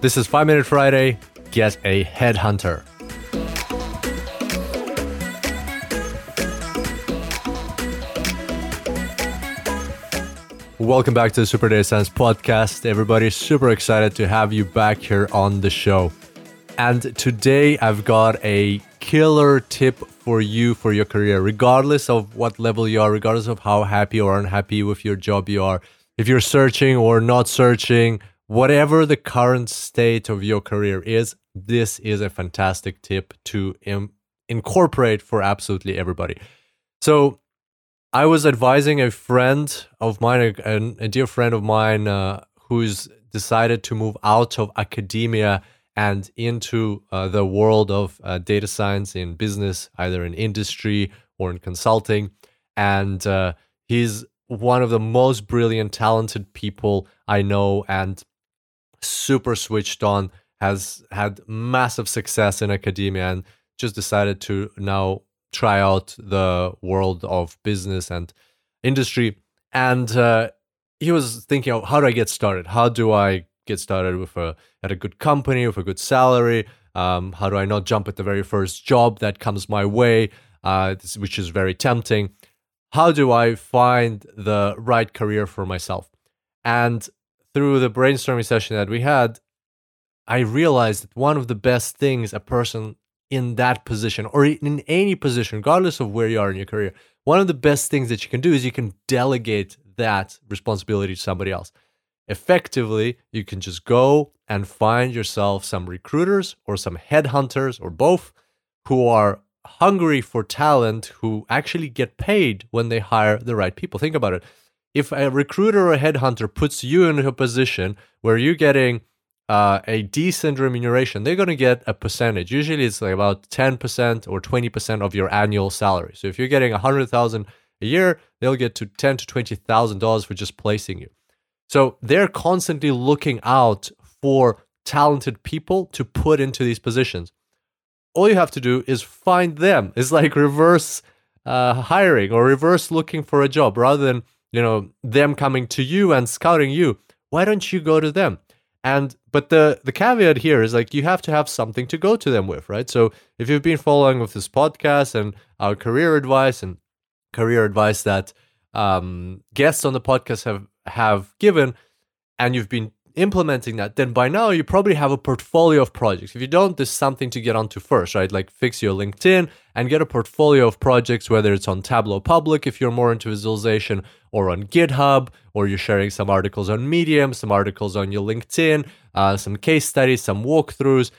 This is 5 Minute Friday. Get a headhunter. Welcome back to the Super Data Science Podcast. Everybody, super excited to have you back here on the show. And today I've got a killer tip for you for your career, regardless of what level you are, regardless of how happy or unhappy with your job you are. If you're searching or not searching, whatever the current state of your career is, this is a fantastic tip to Im- incorporate for absolutely everybody. So, I was advising a friend of mine, a, a dear friend of mine, uh, who's decided to move out of academia and into uh, the world of uh, data science in business, either in industry or in consulting. And uh, he's one of the most brilliant, talented people I know and super switched on, has had massive success in academia and just decided to now try out the world of business and industry. And uh, he was thinking, of how do I get started? How do I get started with a at a good company with a good salary? Um, how do I not jump at the very first job that comes my way, uh, which is very tempting? How do I find the right career for myself? And through the brainstorming session that we had, I realized that one of the best things a person in that position or in any position, regardless of where you are in your career, one of the best things that you can do is you can delegate that responsibility to somebody else. Effectively, you can just go and find yourself some recruiters or some headhunters or both who are hungry for talent who actually get paid when they hire the right people. Think about it. If a recruiter or a headhunter puts you in a position where you're getting uh, a decent remuneration, they're going to get a percentage. Usually, it's like about ten percent or twenty percent of your annual salary. So if you're getting a hundred thousand a year, they'll get to ten to twenty thousand dollars for just placing you. So they're constantly looking out for talented people to put into these positions. All you have to do is find them. It's like reverse uh, hiring or reverse looking for a job rather than you know them coming to you and scouting you. Why don't you go to them? And but the the caveat here is like you have to have something to go to them with, right? So if you've been following with this podcast and our career advice and career advice that um, guests on the podcast have have given, and you've been implementing that, then by now you probably have a portfolio of projects. If you don't, there's something to get onto first, right? Like fix your LinkedIn and get a portfolio of projects, whether it's on Tableau Public if you're more into visualization, or on GitHub, or you're sharing some articles on Medium, some articles on your LinkedIn, uh, some case studies, some walkthroughs.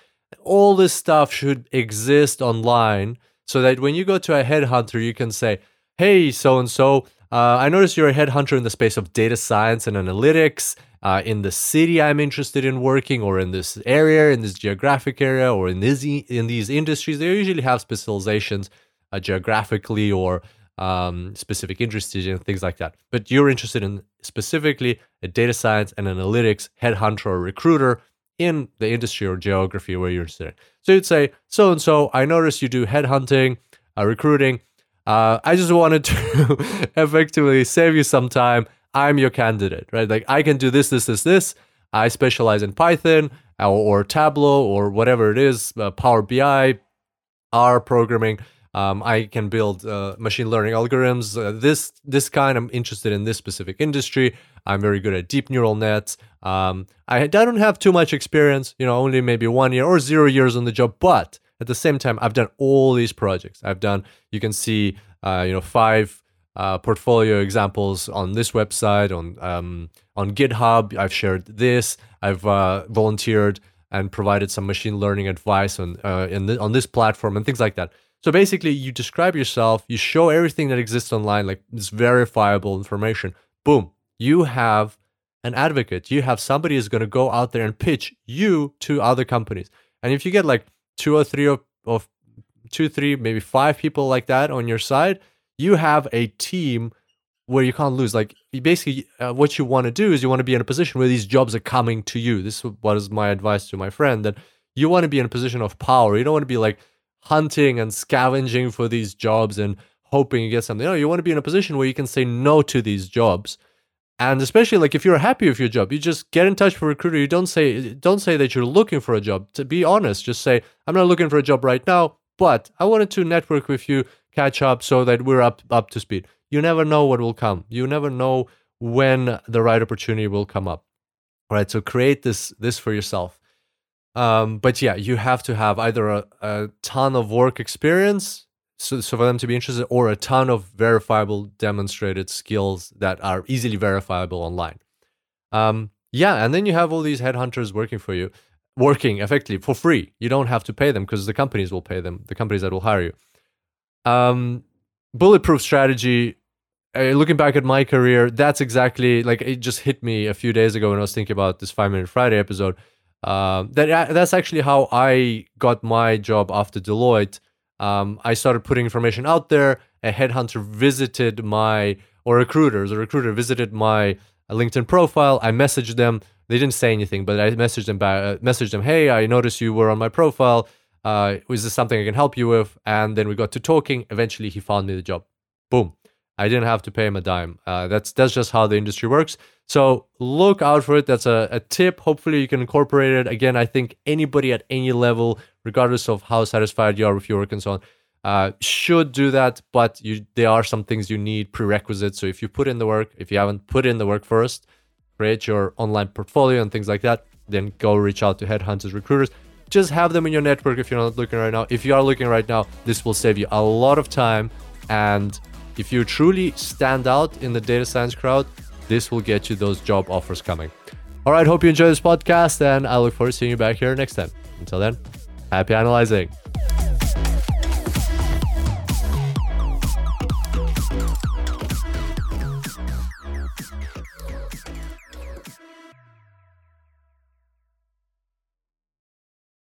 All this stuff should exist online so that when you go to a headhunter, you can say, hey, so and so, I noticed you're a headhunter in the space of data science and analytics uh, in the city I'm interested in working, or in this area, in this geographic area, or in these in these industries. They usually have specializations uh, geographically or um, specific industries and things like that. But you're interested in specifically a data science and analytics headhunter or recruiter in the industry or geography where you're interested in. So you'd say, so and so, I noticed you do headhunting, uh, recruiting. Uh, I just wanted to effectively save you some time I'm your candidate, right? Like I can do this, this, this, this. I specialize in Python or, or Tableau or whatever it is, uh, Power BI, R programming. Um, I can build uh, machine learning algorithms. Uh, this this kind. I'm interested in this specific industry. I'm very good at deep neural nets. Um, I, I don't have too much experience. You know, only maybe one year or zero years on the job. But at the same time, I've done all these projects. I've done. You can see, uh, you know, five uh, portfolio examples on this website on um, on GitHub. I've shared this. I've uh, volunteered and provided some machine learning advice on uh, on this platform and things like that. So basically, you describe yourself, you show everything that exists online, like this verifiable information. Boom, you have an advocate. You have somebody who's going to go out there and pitch you to other companies. And if you get like two or three of, of two, three, maybe five people like that on your side, you have a team where you can't lose. Like basically, uh, what you want to do is you want to be in a position where these jobs are coming to you. This was my advice to my friend that you want to be in a position of power. You don't want to be like hunting and scavenging for these jobs and hoping you get something. No, you want to be in a position where you can say no to these jobs And especially like if you're happy with your job, you just get in touch with a recruiter. You don't say don't say that you're looking for a job. To be honest, just say I'm not looking for a job right now, but I wanted to network with you, catch up so that we're up up to speed. You never know what will come. You never know when the right opportunity will come up. All right, so create this this for yourself. Um, but yeah, you have to have either a, a ton of work experience so, so for them to be interested or a ton of verifiable demonstrated skills that are easily verifiable online um, yeah and then you have all these headhunters working for you working effectively for free you don't have to pay them because the companies will pay them the companies that will hire you um, bulletproof strategy uh, looking back at my career that's exactly like it just hit me a few days ago when i was thinking about this five minute friday episode uh, that that's actually how i got my job after deloitte um, I started putting information out there. A headhunter visited my, or recruiters, a recruiter visited my LinkedIn profile. I messaged them. They didn't say anything, but I messaged them back. Uh, messaged them, hey, I noticed you were on my profile. Uh, is this something I can help you with? And then we got to talking. Eventually, he found me the job. Boom. I didn't have to pay him a dime. Uh, that's that's just how the industry works. So look out for it. That's a, a tip. Hopefully, you can incorporate it. Again, I think anybody at any level regardless of how satisfied you are with your work and so on. Uh, should do that, but you there are some things you need prerequisites. So if you put in the work, if you haven't put in the work first, create your online portfolio and things like that, then go reach out to headhunters, recruiters. Just have them in your network if you're not looking right now. If you are looking right now, this will save you a lot of time. And if you truly stand out in the data science crowd, this will get you those job offers coming. All right, hope you enjoy this podcast, and I look forward to seeing you back here next time. Until then, Happy analyzing.